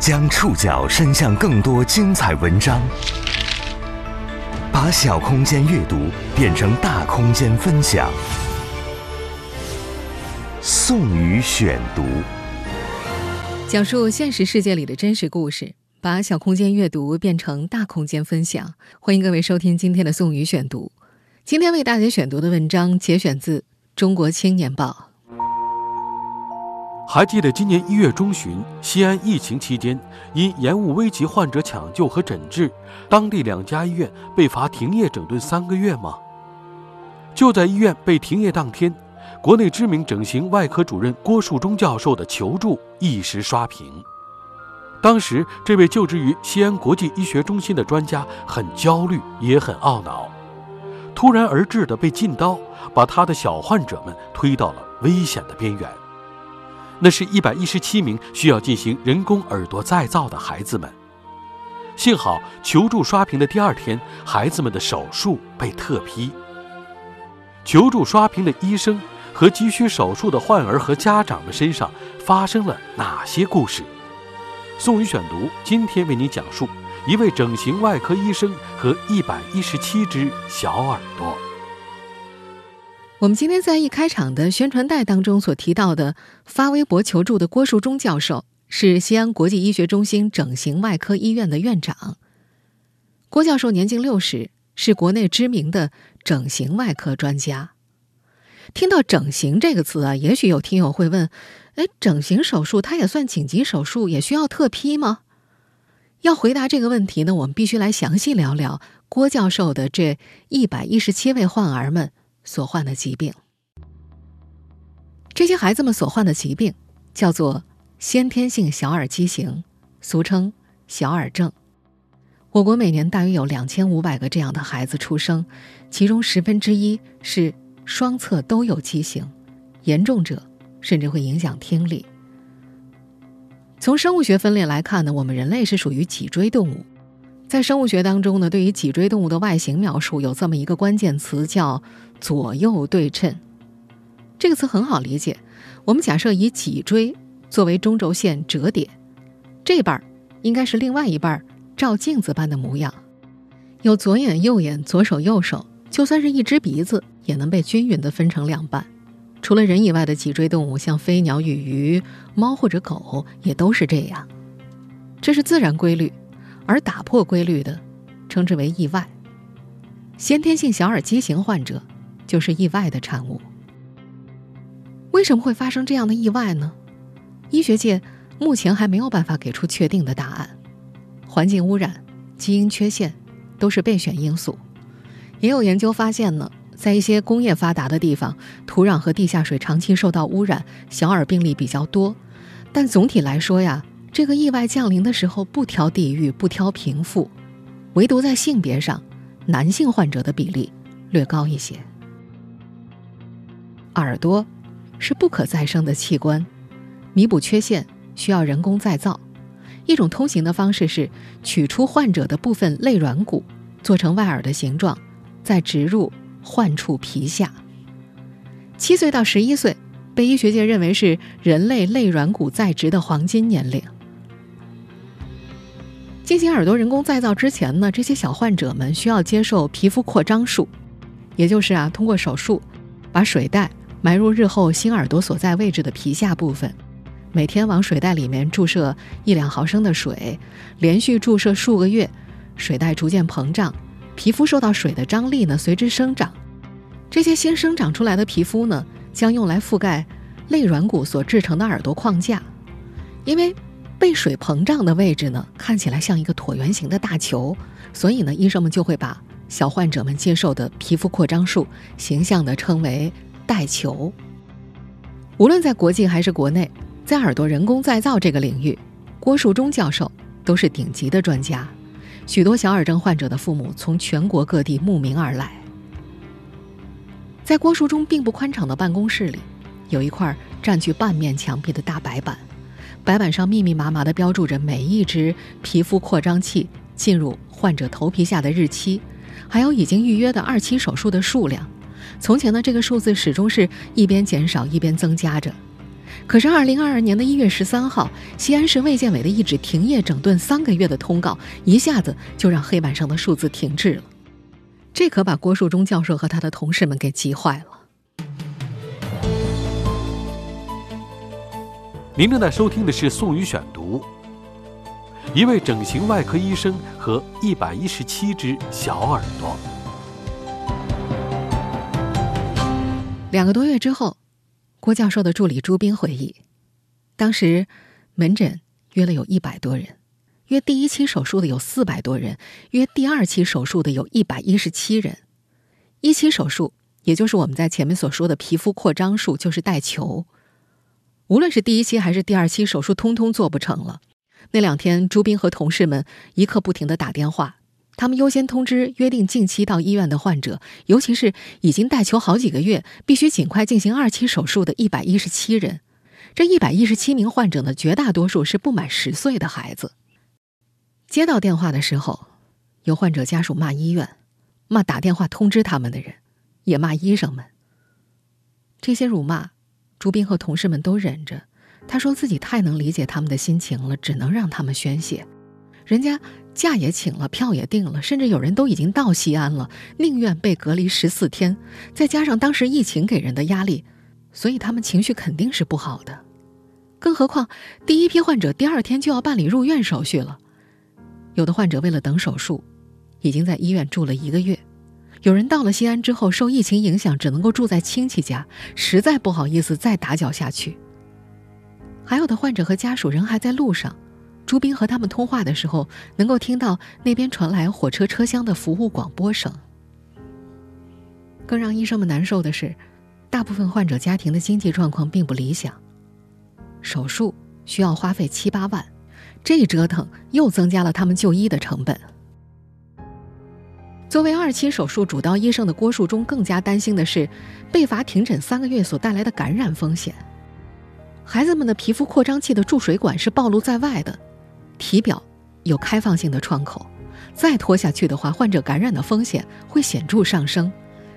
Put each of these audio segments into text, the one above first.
将触角伸向更多精彩文章，把小空间阅读变成大空间分享。宋宇选读，讲述现实世界里的真实故事，把小空间阅读变成大空间分享。欢迎各位收听今天的宋宇选读。今天为大家选读的文章节选自《中国青年报》。还记得今年一月中旬，西安疫情期间，因延误危急患者抢救和诊治，当地两家医院被罚停业整顿三个月吗？就在医院被停业当天，国内知名整形外科主任郭树忠教授的求助一时刷屏。当时，这位就职于西安国际医学中心的专家很焦虑，也很懊恼，突然而至的被禁刀，把他的小患者们推到了危险的边缘。那是一百一十七名需要进行人工耳朵再造的孩子们。幸好求助刷屏的第二天，孩子们的手术被特批。求助刷屏的医生和急需手术的患儿和家长们身上发生了哪些故事？宋宇选读今天为你讲述一位整形外科医生和一百一十七只小耳朵。我们今天在一开场的宣传带当中所提到的发微博求助的郭树忠教授，是西安国际医学中心整形外科医院的院长。郭教授年近六十，是国内知名的整形外科专家。听到“整形”这个词啊，也许有听友会问：哎，整形手术它也算紧急手术，也需要特批吗？要回答这个问题呢，我们必须来详细聊聊郭教授的这一百一十七位患儿们。所患的疾病，这些孩子们所患的疾病叫做先天性小耳畸形，俗称小耳症。我国每年大约有两千五百个这样的孩子出生，其中十分之一是双侧都有畸形，严重者甚至会影响听力。从生物学分类来看呢，我们人类是属于脊椎动物。在生物学当中呢，对于脊椎动物的外形描述有这么一个关键词，叫左右对称。这个词很好理解。我们假设以脊椎作为中轴线折叠，这半儿应该是另外一半儿照镜子般的模样，有左眼、右眼、左手、右手，就算是一只鼻子也能被均匀地分成两半。除了人以外的脊椎动物，像飞鸟与鱼、猫或者狗也都是这样。这是自然规律。而打破规律的，称之为意外。先天性小耳畸形患者就是意外的产物。为什么会发生这样的意外呢？医学界目前还没有办法给出确定的答案。环境污染、基因缺陷都是备选因素。也有研究发现呢，在一些工业发达的地方，土壤和地下水长期受到污染，小耳病例比较多。但总体来说呀。这个意外降临的时候，不挑地域，不挑贫富，唯独在性别上，男性患者的比例略高一些。耳朵是不可再生的器官，弥补缺陷需要人工再造。一种通行的方式是取出患者的部分肋软骨，做成外耳的形状，再植入患处皮下。七岁到十一岁被医学界认为是人类肋软骨再植的黄金年龄。进行耳朵人工再造之前呢，这些小患者们需要接受皮肤扩张术，也就是啊，通过手术把水袋埋入日后新耳朵所在位置的皮下部分，每天往水袋里面注射一两毫升的水，连续注射数个月，水袋逐渐膨胀，皮肤受到水的张力呢随之生长，这些新生长出来的皮肤呢将用来覆盖肋软骨所制成的耳朵框架，因为。被水膨胀的位置呢，看起来像一个椭圆形的大球，所以呢，医生们就会把小患者们接受的皮肤扩张术形象地称为“带球”。无论在国际还是国内，在耳朵人工再造这个领域，郭树忠教授都是顶级的专家。许多小耳症患者的父母从全国各地慕名而来。在郭树忠并不宽敞的办公室里，有一块占据半面墙壁的大白板。白板上密密麻麻地标注着每一只皮肤扩张器进入患者头皮下的日期，还有已经预约的二期手术的数量。从前呢，这个数字始终是一边减少一边增加着。可是，二零二二年的一月十三号，西安市卫健委的一纸停业整顿三个月的通告，一下子就让黑板上的数字停滞了。这可把郭树忠教授和他的同事们给急坏了。您正在收听的是《宋宇选读》。一位整形外科医生和一百一十七只小耳朵。两个多月之后，郭教授的助理朱斌回忆，当时门诊约了有一百多人，约第一期手术的有四百多人，约第二期手术的有一百一十七人。一期手术，也就是我们在前面所说的皮肤扩张术，就是带球。无论是第一期还是第二期手术，通通做不成了。那两天，朱斌和同事们一刻不停的打电话，他们优先通知约定近期到医院的患者，尤其是已经带球好几个月、必须尽快进行二期手术的一百一十七人。这一百一十七名患者呢，绝大多数是不满十岁的孩子。接到电话的时候，有患者家属骂医院，骂打电话通知他们的人，也骂医生们。这些辱骂，朱斌和同事们都忍着。他说自己太能理解他们的心情了，只能让他们宣泄。人家假也请了，票也订了，甚至有人都已经到西安了，宁愿被隔离十四天。再加上当时疫情给人的压力，所以他们情绪肯定是不好的。更何况第一批患者第二天就要办理入院手续了，有的患者为了等手术，已经在医院住了一个月；有人到了西安之后，受疫情影响，只能够住在亲戚家，实在不好意思再打搅下去。还有的患者和家属人还在路上，朱斌和他们通话的时候，能够听到那边传来火车车厢的服务广播声。更让医生们难受的是，大部分患者家庭的经济状况并不理想，手术需要花费七八万，这一折腾又增加了他们就医的成本。作为二期手术主刀医生的郭树忠更加担心的是，被罚停诊三个月所带来的感染风险。孩子们的皮肤扩张器的注水管是暴露在外的，体表有开放性的创口，再拖下去的话，患者感染的风险会显著上升。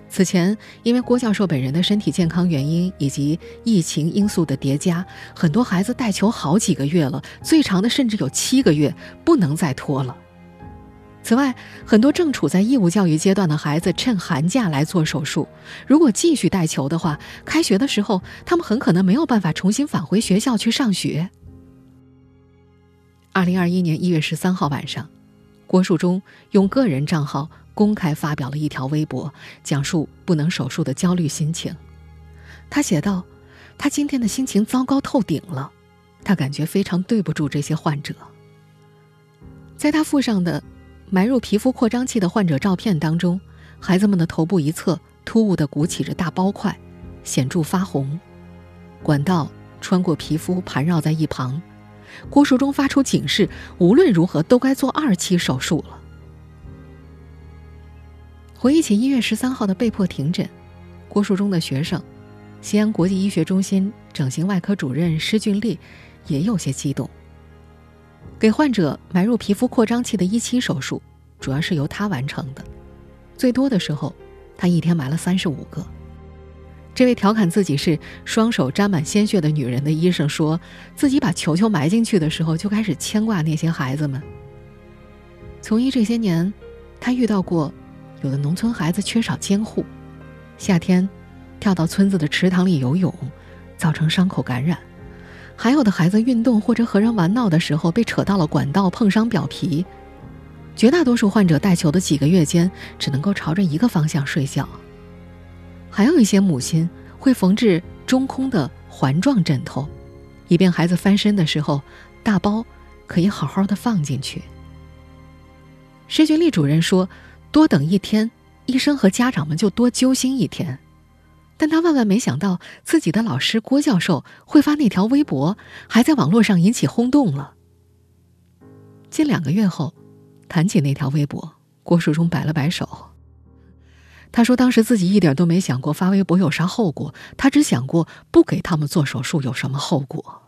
此前，因为郭教授本人的身体健康原因以及疫情因素的叠加，很多孩子带球好几个月了，最长的甚至有七个月，不能再拖了。此外，很多正处在义务教育阶段的孩子趁寒假来做手术。如果继续带球的话，开学的时候他们很可能没有办法重新返回学校去上学。二零二一年一月十三号晚上，郭树忠用个人账号公开发表了一条微博，讲述不能手术的焦虑心情。他写道：“他今天的心情糟糕透顶了，他感觉非常对不住这些患者。”在他附上的。埋入皮肤扩张器的患者照片当中，孩子们的头部一侧突兀地鼓起着大包块，显著发红，管道穿过皮肤盘绕在一旁。郭树忠发出警示：无论如何都该做二期手术了。回忆起一月十三号的被迫停诊，郭树忠的学生，西安国际医学中心整形外科主任施俊丽也有些激动。给患者埋入皮肤扩张器的一期手术，主要是由他完成的。最多的时候，他一天埋了三十五个。这位调侃自己是双手沾满鲜血的女人的医生说，自己把球球埋进去的时候，就开始牵挂那些孩子们。从医这些年，他遇到过有的农村孩子缺少监护，夏天跳到村子的池塘里游泳，造成伤口感染。还有的孩子运动或者和人玩闹的时候被扯到了管道，碰伤表皮。绝大多数患者带球的几个月间，只能够朝着一个方向睡觉。还有一些母亲会缝制中空的环状枕头，以便孩子翻身的时候，大包可以好好的放进去。施俊丽主任说：“多等一天，医生和家长们就多揪心一天。”但他万万没想到，自己的老师郭教授会发那条微博，还在网络上引起轰动了。近两个月后，谈起那条微博，郭树忠摆了摆手。他说：“当时自己一点都没想过发微博有啥后果，他只想过不给他们做手术有什么后果。”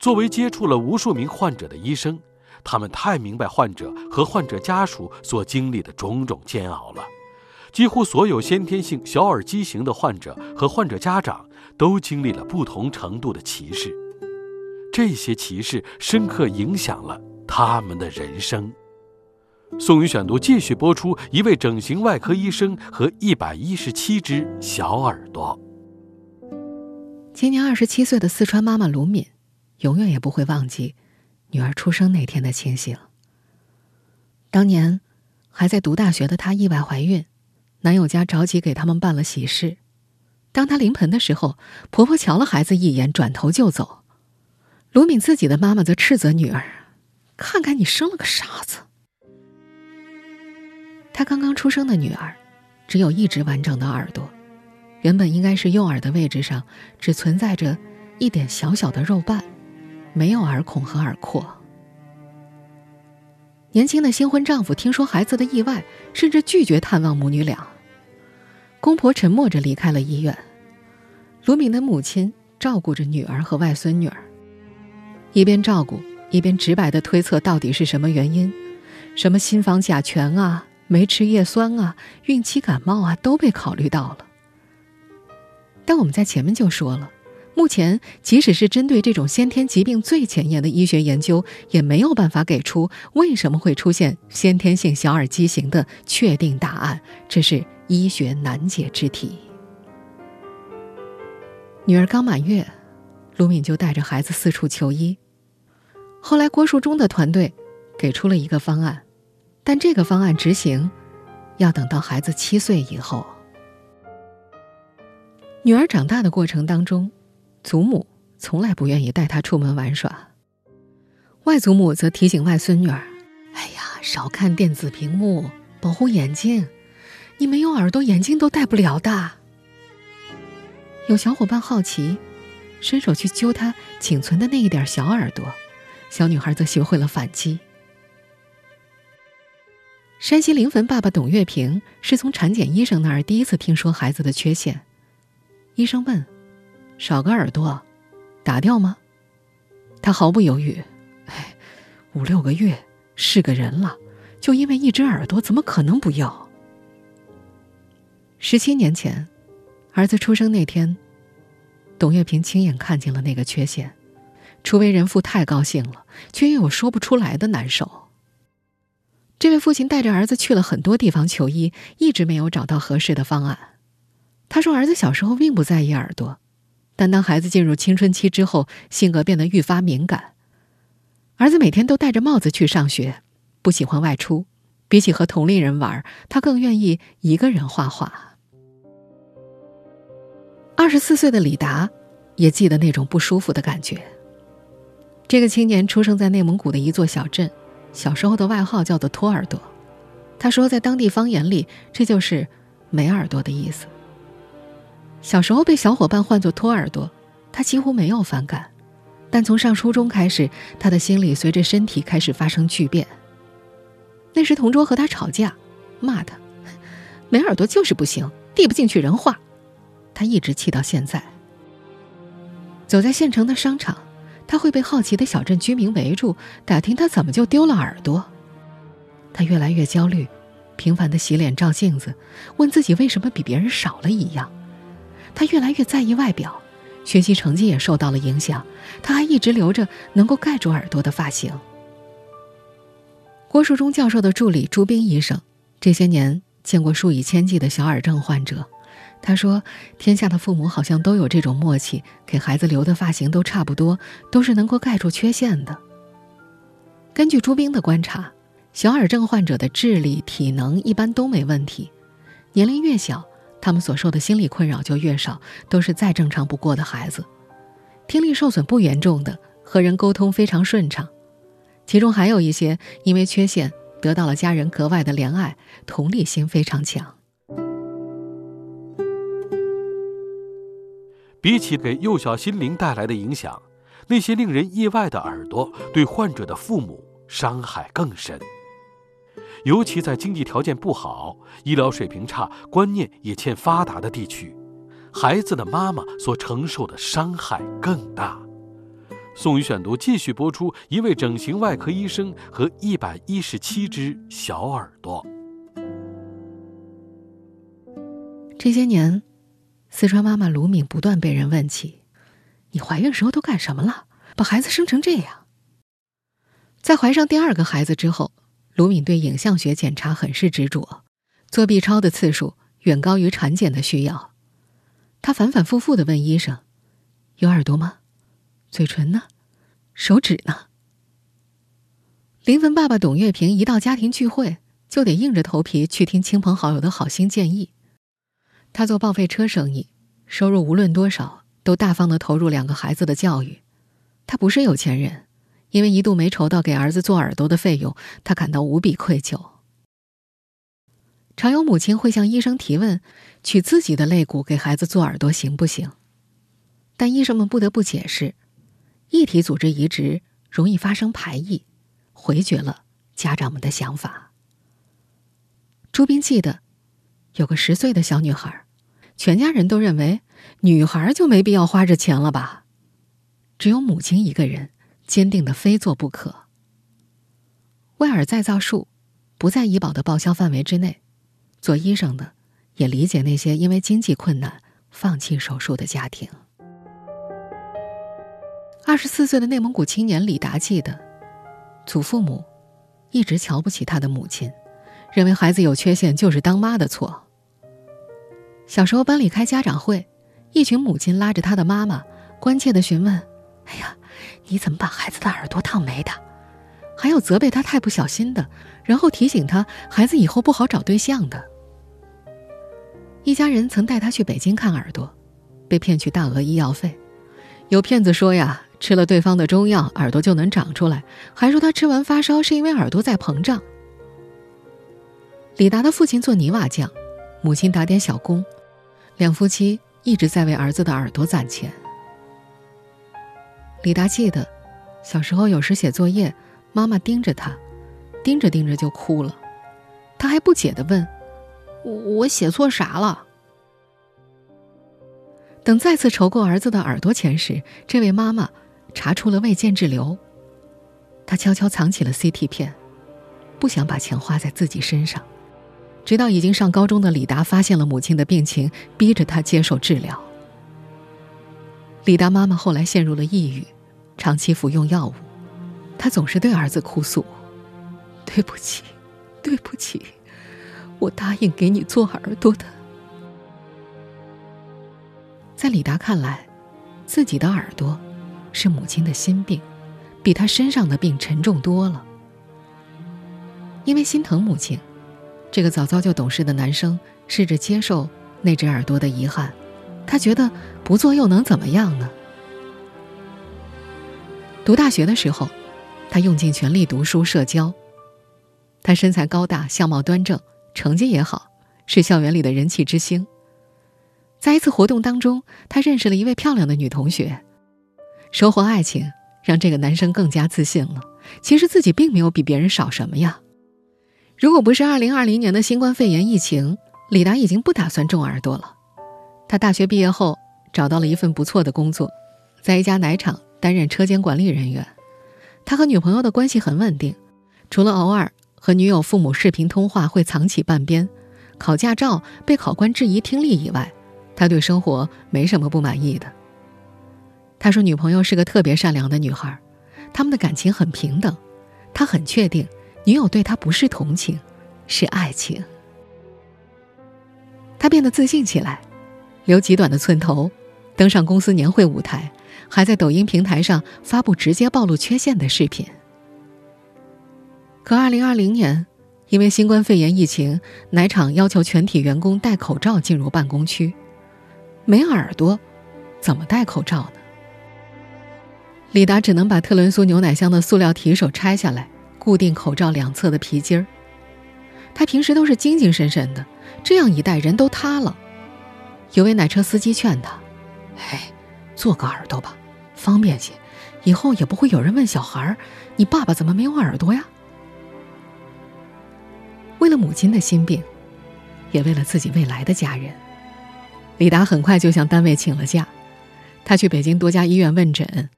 作为接触了无数名患者的医生。他们太明白患者和患者家属所经历的种种煎熬了，几乎所有先天性小耳畸形的患者和患者家长都经历了不同程度的歧视，这些歧视深刻影响了他们的人生。宋宇选读继续播出：一位整形外科医生和一百一十七只小耳朵。今年二十七岁的四川妈妈卢敏，永远也不会忘记女儿出生那天的情形。当年还在读大学的她意外怀孕。男友家着急给他们办了喜事，当她临盆的时候，婆婆瞧了孩子一眼，转头就走。卢敏自己的妈妈则斥责女儿：“看看你生了个傻子。”她刚刚出生的女儿，只有一只完整的耳朵，原本应该是右耳的位置上，只存在着一点小小的肉瓣，没有耳孔和耳廓。年轻的新婚丈夫听说孩子的意外，甚至拒绝探望母女俩。公婆沉默着离开了医院。卢敏的母亲照顾着女儿和外孙女儿，一边照顾一边直白的推测到底是什么原因，什么心房甲醛啊、没吃叶酸啊、孕期感冒啊都被考虑到了。但我们在前面就说了。目前，即使是针对这种先天疾病最前沿的医学研究，也没有办法给出为什么会出现先天性小耳畸形的确定答案，这是医学难解之题。女儿刚满月，卢敏就带着孩子四处求医。后来，郭树忠的团队给出了一个方案，但这个方案执行要等到孩子七岁以后。女儿长大的过程当中。祖母从来不愿意带她出门玩耍，外祖母则提醒外孙女儿：“哎呀，少看电子屏幕，保护眼睛。你没有耳朵，眼镜都戴不了的。”有小伙伴好奇，伸手去揪她仅存的那一点小耳朵，小女孩则学会了反击。山西临汾爸爸董月平是从产检医生那儿第一次听说孩子的缺陷，医生问。少个耳朵，打掉吗？他毫不犹豫，哎，五六个月是个人了，就因为一只耳朵，怎么可能不要？十七年前，儿子出生那天，董月平亲眼看见了那个缺陷，初为人父太高兴了，却又有说不出来的难受。这位父亲带着儿子去了很多地方求医，一直没有找到合适的方案。他说，儿子小时候并不在意耳朵。但当孩子进入青春期之后，性格变得愈发敏感。儿子每天都戴着帽子去上学，不喜欢外出。比起和同龄人玩，他更愿意一个人画画。二十四岁的李达也记得那种不舒服的感觉。这个青年出生在内蒙古的一座小镇，小时候的外号叫做“托耳朵”。他说，在当地方言里，这就是“没耳朵”的意思。小时候被小伙伴唤作“托耳朵”，他几乎没有反感，但从上初中开始，他的心里随着身体开始发生巨变。那时同桌和他吵架，骂他“没耳朵就是不行，递不进去人话”，他一直气到现在。走在县城的商场，他会被好奇的小镇居民围住，打听他怎么就丢了耳朵。他越来越焦虑，频繁的洗脸照镜子，问自己为什么比别人少了一样。他越来越在意外表，学习成绩也受到了影响。他还一直留着能够盖住耳朵的发型。郭树忠教授的助理朱斌医生，这些年见过数以千计的小耳症患者。他说：“天下的父母好像都有这种默契，给孩子留的发型都差不多，都是能够盖住缺陷的。”根据朱斌的观察，小耳症患者的智力、体能一般都没问题，年龄越小。他们所受的心理困扰就越少，都是再正常不过的孩子，听力受损不严重的，和人沟通非常顺畅，其中还有一些因为缺陷得到了家人格外的怜爱，同理心非常强。比起给幼小心灵带来的影响，那些令人意外的耳朵对患者的父母伤害更深。尤其在经济条件不好、医疗水平差、观念也欠发达的地区，孩子的妈妈所承受的伤害更大。宋宇选读继续播出：一位整形外科医生和一百一十七只小耳朵。这些年，四川妈妈卢敏不断被人问起：“你怀孕时候都干什么了？把孩子生成这样？”在怀上第二个孩子之后，卢敏对影像学检查很是执着，做 B 超的次数远高于产检的需要。她反反复复的问医生：“有耳朵吗？嘴唇呢？手指呢？”临汾爸爸董月平一到家庭聚会，就得硬着头皮去听亲朋好友的好心建议。他做报废车生意，收入无论多少，都大方的投入两个孩子的教育。他不是有钱人。因为一度没筹到给儿子做耳朵的费用，他感到无比愧疚。常有母亲会向医生提问，取自己的肋骨给孩子做耳朵行不行？但医生们不得不解释，异体组织移植容易发生排异，回绝了家长们的想法。朱斌记得，有个十岁的小女孩，全家人都认为女孩就没必要花这钱了吧，只有母亲一个人。坚定的非做不可。威尔再造术不在医保的报销范围之内，做医生的也理解那些因为经济困难放弃手术的家庭。二十四岁的内蒙古青年李达记得，祖父母一直瞧不起他的母亲，认为孩子有缺陷就是当妈的错。小时候班里开家长会，一群母亲拉着他的妈妈，关切的询问：“哎呀。”你怎么把孩子的耳朵烫没的？还有责备他太不小心的，然后提醒他孩子以后不好找对象的。一家人曾带他去北京看耳朵，被骗去大额医药费。有骗子说呀，吃了对方的中药，耳朵就能长出来，还说他吃完发烧是因为耳朵在膨胀。李达的父亲做泥瓦匠，母亲打点小工，两夫妻一直在为儿子的耳朵攒钱。李达记得，小时候有时写作业，妈妈盯着他，盯着盯着就哭了。他还不解的问：“我我写错啥了？”等再次筹够儿子的耳朵钱时，这位妈妈查出了胃间质瘤。她悄悄藏起了 CT 片，不想把钱花在自己身上。直到已经上高中的李达发现了母亲的病情，逼着他接受治疗。李达妈妈后来陷入了抑郁，长期服用药物。她总是对儿子哭诉：“对不起，对不起，我答应给你做耳朵的。”在李达看来，自己的耳朵是母亲的心病，比他身上的病沉重多了。因为心疼母亲，这个早早就懂事的男生试着接受那只耳朵的遗憾。他觉得不做又能怎么样呢？读大学的时候，他用尽全力读书社交。他身材高大，相貌端正，成绩也好，是校园里的人气之星。在一次活动当中，他认识了一位漂亮的女同学，收获爱情让这个男生更加自信了。其实自己并没有比别人少什么呀。如果不是2020年的新冠肺炎疫情，李达已经不打算种耳朵了。他大学毕业后找到了一份不错的工作，在一家奶厂担任车间管理人员。他和女朋友的关系很稳定，除了偶尔和女友父母视频通话会藏起半边，考驾照被考官质疑听力以外，他对生活没什么不满意的。他说女朋友是个特别善良的女孩，他们的感情很平等，他很确定女友对他不是同情，是爱情。他变得自信起来。留极短的寸头，登上公司年会舞台，还在抖音平台上发布直接暴露缺陷的视频。可2020年，因为新冠肺炎疫情，奶厂要求全体员工戴口罩进入办公区，没耳朵，怎么戴口罩呢？李达只能把特仑苏牛奶箱的塑料提手拆下来，固定口罩两侧的皮筋儿。他平时都是精精神神的，这样一戴，人都塌了。有位奶车司机劝他：“哎，做个耳朵吧，方便些，以后也不会有人问小孩儿你爸爸怎么没有耳朵呀？”为了母亲的心病，也为了自己未来的家人，李达很快就向单位请了假。他去北京多家医院问诊，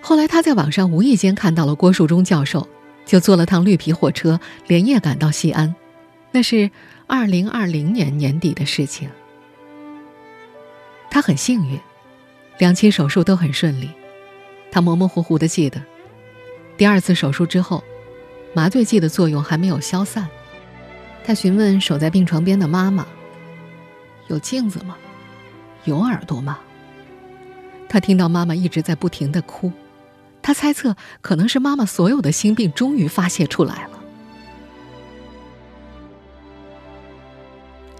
后来他在网上无意间看到了郭树忠教授，就坐了趟绿皮火车，连夜赶到西安。那是二零二零年年底的事情。他很幸运，两期手术都很顺利。他模模糊糊的记得，第二次手术之后，麻醉剂的作用还没有消散。他询问守在病床边的妈妈：“有镜子吗？有耳朵吗？”他听到妈妈一直在不停的哭，他猜测可能是妈妈所有的心病终于发泄出来了。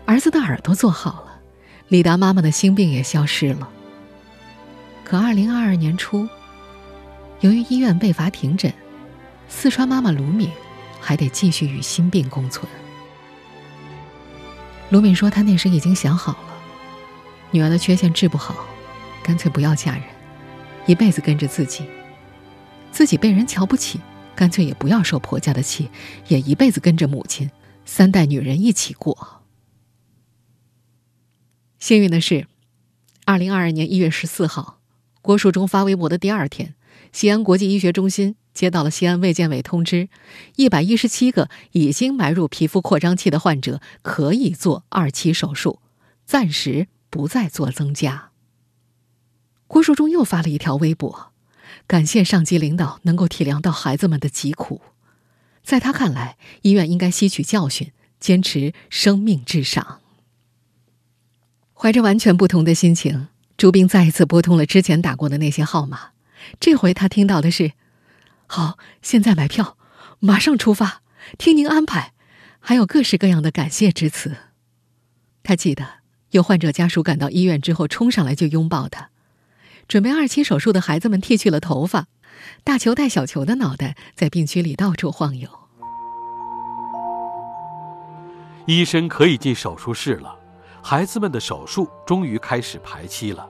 儿子的耳朵做好了，李达妈妈的心病也消失了。可二零二二年初，由于医院被罚停诊，四川妈妈卢敏还得继续与心病共存。卢敏说：“她那时已经想好了，女儿的缺陷治不好，干脆不要嫁人，一辈子跟着自己。自己被人瞧不起，干脆也不要受婆家的气，也一辈子跟着母亲，三代女人一起过。”幸运的是，二零二二年一月十四号，郭树忠发微博的第二天，西安国际医学中心接到了西安卫健委通知，一百一十七个已经埋入皮肤扩张器的患者可以做二期手术，暂时不再做增加。郭树忠又发了一条微博，感谢上级领导能够体谅到孩子们的疾苦，在他看来，医院应该吸取教训，坚持生命至上。怀着完全不同的心情，朱斌再一次拨通了之前打过的那些号码。这回他听到的是：“好，现在买票，马上出发，听您安排。”还有各式各样的感谢之词。他记得有患者家属赶到医院之后，冲上来就拥抱他。准备二期手术的孩子们剃去了头发，大球带小球的脑袋在病区里到处晃悠。医生可以进手术室了。孩子们的手术终于开始排期了。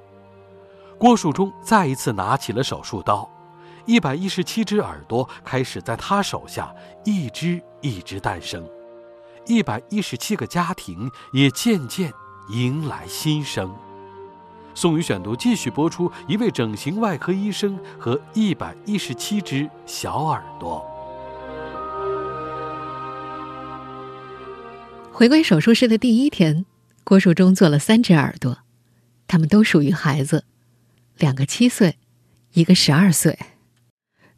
郭树忠再一次拿起了手术刀，一百一十七只耳朵开始在他手下一只一只诞生，一百一十七个家庭也渐渐迎来新生。宋宇选读继续播出一位整形外科医生和一百一十七只小耳朵。回归手术室的第一天。郭树忠做了三只耳朵，他们都属于孩子，两个七岁，一个十二岁。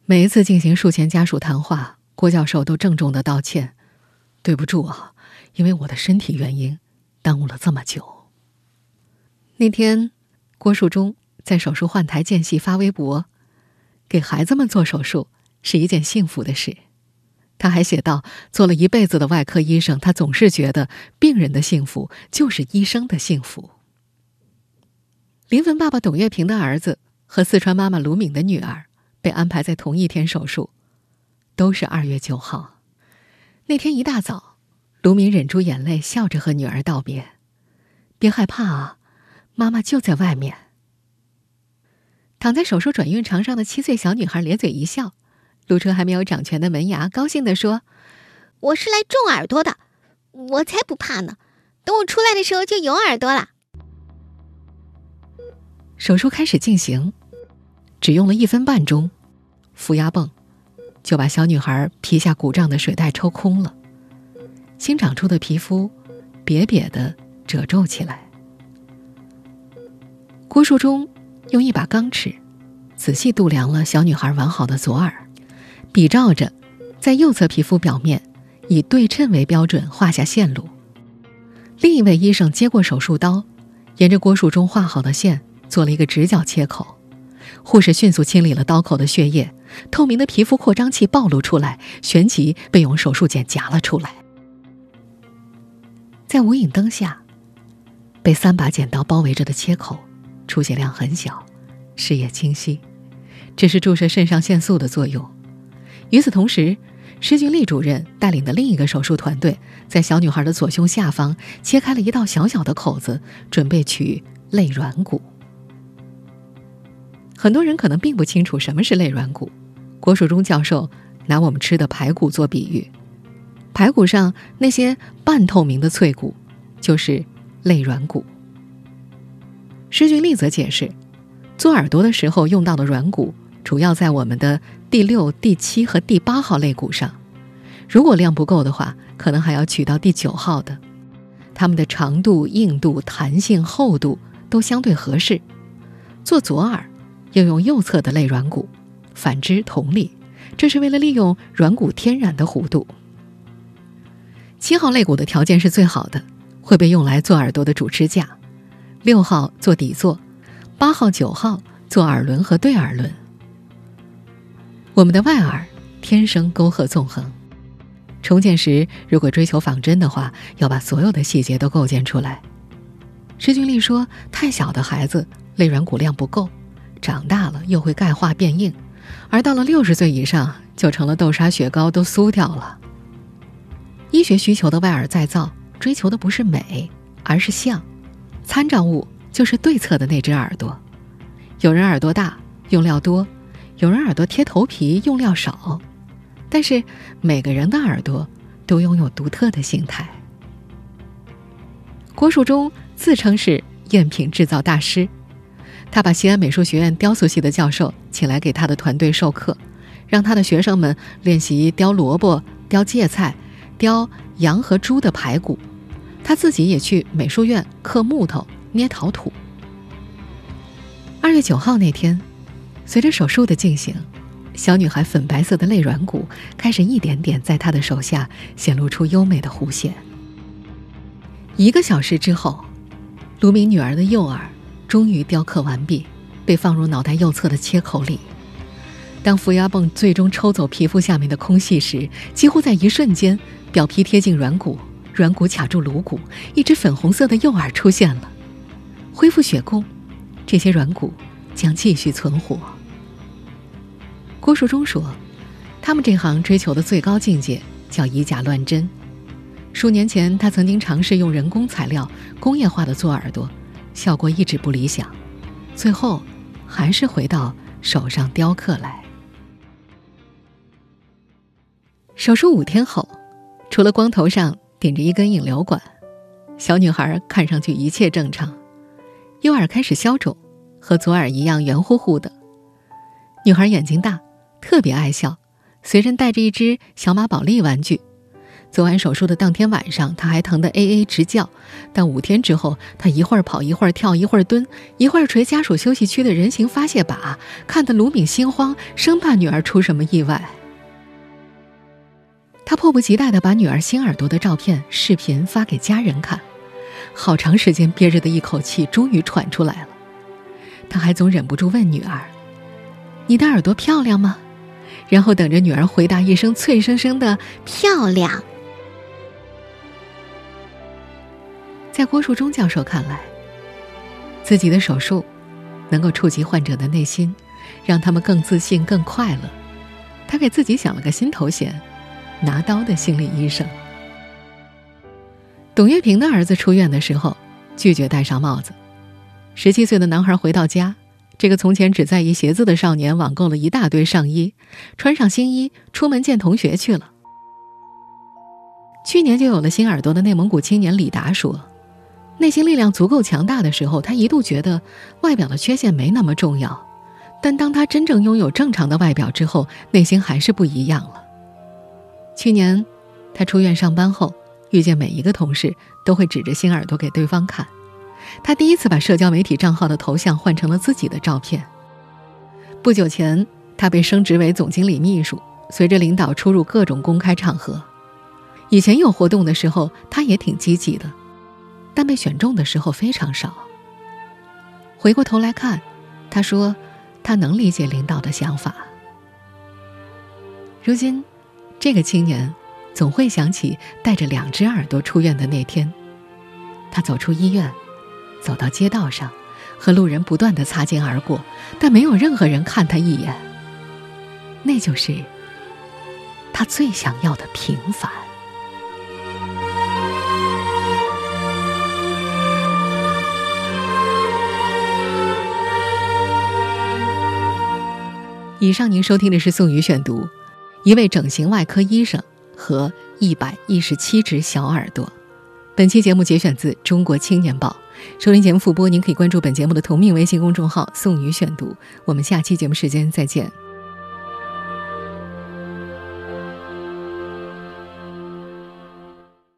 每一次进行术前家属谈话，郭教授都郑重的道歉：“对不住啊，因为我的身体原因，耽误了这么久。”那天，郭树忠在手术换台间隙发微博：“给孩子们做手术是一件幸福的事。”他还写道：“做了一辈子的外科医生，他总是觉得病人的幸福就是医生的幸福。”临汾爸爸董月平的儿子和四川妈妈卢敏的女儿被安排在同一天手术，都是二月九号。那天一大早，卢敏忍住眼泪，笑着和女儿道别：“别害怕啊，妈妈就在外面。”躺在手术转运床上的七岁小女孩咧嘴一笑。露出还没有长全的门牙，高兴地说：“我是来种耳朵的，我才不怕呢！等我出来的时候就有耳朵了。”手术开始进行，只用了一分半钟，负压泵就把小女孩皮下鼓胀的水袋抽空了，新长出的皮肤瘪瘪的褶皱起来。郭树忠用一把钢尺仔细度量了小女孩完好的左耳。比照着，在右侧皮肤表面以对称为标准画下线路。另一位医生接过手术刀，沿着郭树忠画好的线做了一个直角切口。护士迅速清理了刀口的血液，透明的皮肤扩张器暴露出来，旋即被用手术剪夹了出来。在无影灯下，被三把剪刀包围着的切口，出血量很小，视野清晰，这是注射肾上腺素的作用。与此同时，施俊丽主任带领的另一个手术团队，在小女孩的左胸下方切开了一道小小的口子，准备取肋软骨。很多人可能并不清楚什么是肋软骨，郭树忠教授拿我们吃的排骨做比喻，排骨上那些半透明的脆骨，就是肋软骨。施俊丽则解释，做耳朵的时候用到的软骨。主要在我们的第六、第七和第八号肋骨上，如果量不够的话，可能还要取到第九号的。它们的长度、硬度、弹性、厚度都相对合适。做左耳，要用右侧的肋软骨，反之同理，这是为了利用软骨天然的弧度。七号肋骨的条件是最好的，会被用来做耳朵的主支架；六号做底座，八号、九号做耳轮和对耳轮。我们的外耳天生沟壑纵横，重建时如果追求仿真的话，要把所有的细节都构建出来。施君丽说：“太小的孩子肋软骨量不够，长大了又会钙化变硬，而到了六十岁以上，就成了豆沙雪糕都酥掉了。”医学需求的外耳再造，追求的不是美，而是像。参照物就是对侧的那只耳朵。有人耳朵大，用料多；有人耳朵贴头皮，用料少。但是每个人的耳朵都拥有独特的形态。郭树忠自称是赝品制造大师，他把西安美术学院雕塑系的教授请来给他的团队授课，让他的学生们练习雕萝卜、雕芥菜。雕羊和猪的排骨，他自己也去美术院刻木头、捏陶土。二月九号那天，随着手术的进行，小女孩粉白色的肋软骨开始一点点在她的手下显露出优美的弧线。一个小时之后，卢明女儿的右耳终于雕刻完毕，被放入脑袋右侧的切口里。当负压泵最终抽走皮肤下面的空隙时，几乎在一瞬间。表皮贴近软骨，软骨卡住颅骨，一只粉红色的右耳出现了。恢复血供，这些软骨将继续存活。郭树忠说：“他们这行追求的最高境界叫以假乱真。数年前，他曾经尝试用人工材料工业化的做耳朵，效果一直不理想，最后还是回到手上雕刻来。手术五天后。”除了光头上顶着一根引流管，小女孩看上去一切正常，右耳开始消肿，和左耳一样圆乎乎的。女孩眼睛大，特别爱笑，随身带着一只小马宝莉玩具。做完手术的当天晚上，他还疼得 A A 直叫，但五天之后，他一会儿跑一会儿跳一会儿蹲，一会儿捶家属休息区的人形发泄靶，看得卢敏心慌，生怕女儿出什么意外。他迫不及待地把女儿新耳朵的照片、视频发给家人看，好长时间憋着的一口气终于喘出来了。他还总忍不住问女儿：“你的耳朵漂亮吗？”然后等着女儿回答一声脆生生的“漂亮”。在郭树忠教授看来，自己的手术能够触及患者的内心，让他们更自信、更快乐。他给自己想了个新头衔。拿刀的心理医生。董月平的儿子出院的时候，拒绝戴上帽子。十七岁的男孩回到家，这个从前只在意鞋子的少年网购了一大堆上衣，穿上新衣出门见同学去了。去年就有了新耳朵的内蒙古青年李达说：“内心力量足够强大的时候，他一度觉得外表的缺陷没那么重要，但当他真正拥有正常的外表之后，内心还是不一样了。”去年，他出院上班后，遇见每一个同事都会指着新耳朵给对方看。他第一次把社交媒体账号的头像换成了自己的照片。不久前，他被升职为总经理秘书，随着领导出入各种公开场合。以前有活动的时候，他也挺积极的，但被选中的时候非常少。回过头来看，他说，他能理解领导的想法。如今。这个青年总会想起带着两只耳朵出院的那天。他走出医院，走到街道上，和路人不断的擦肩而过，但没有任何人看他一眼。那就是他最想要的平凡。以上您收听的是宋宇选读。一位整形外科医生和一百一十七只小耳朵。本期节目节选自《中国青年报》。收听节目复播，您可以关注本节目的同名微信公众号“宋宇选读”。我们下期节目时间再见。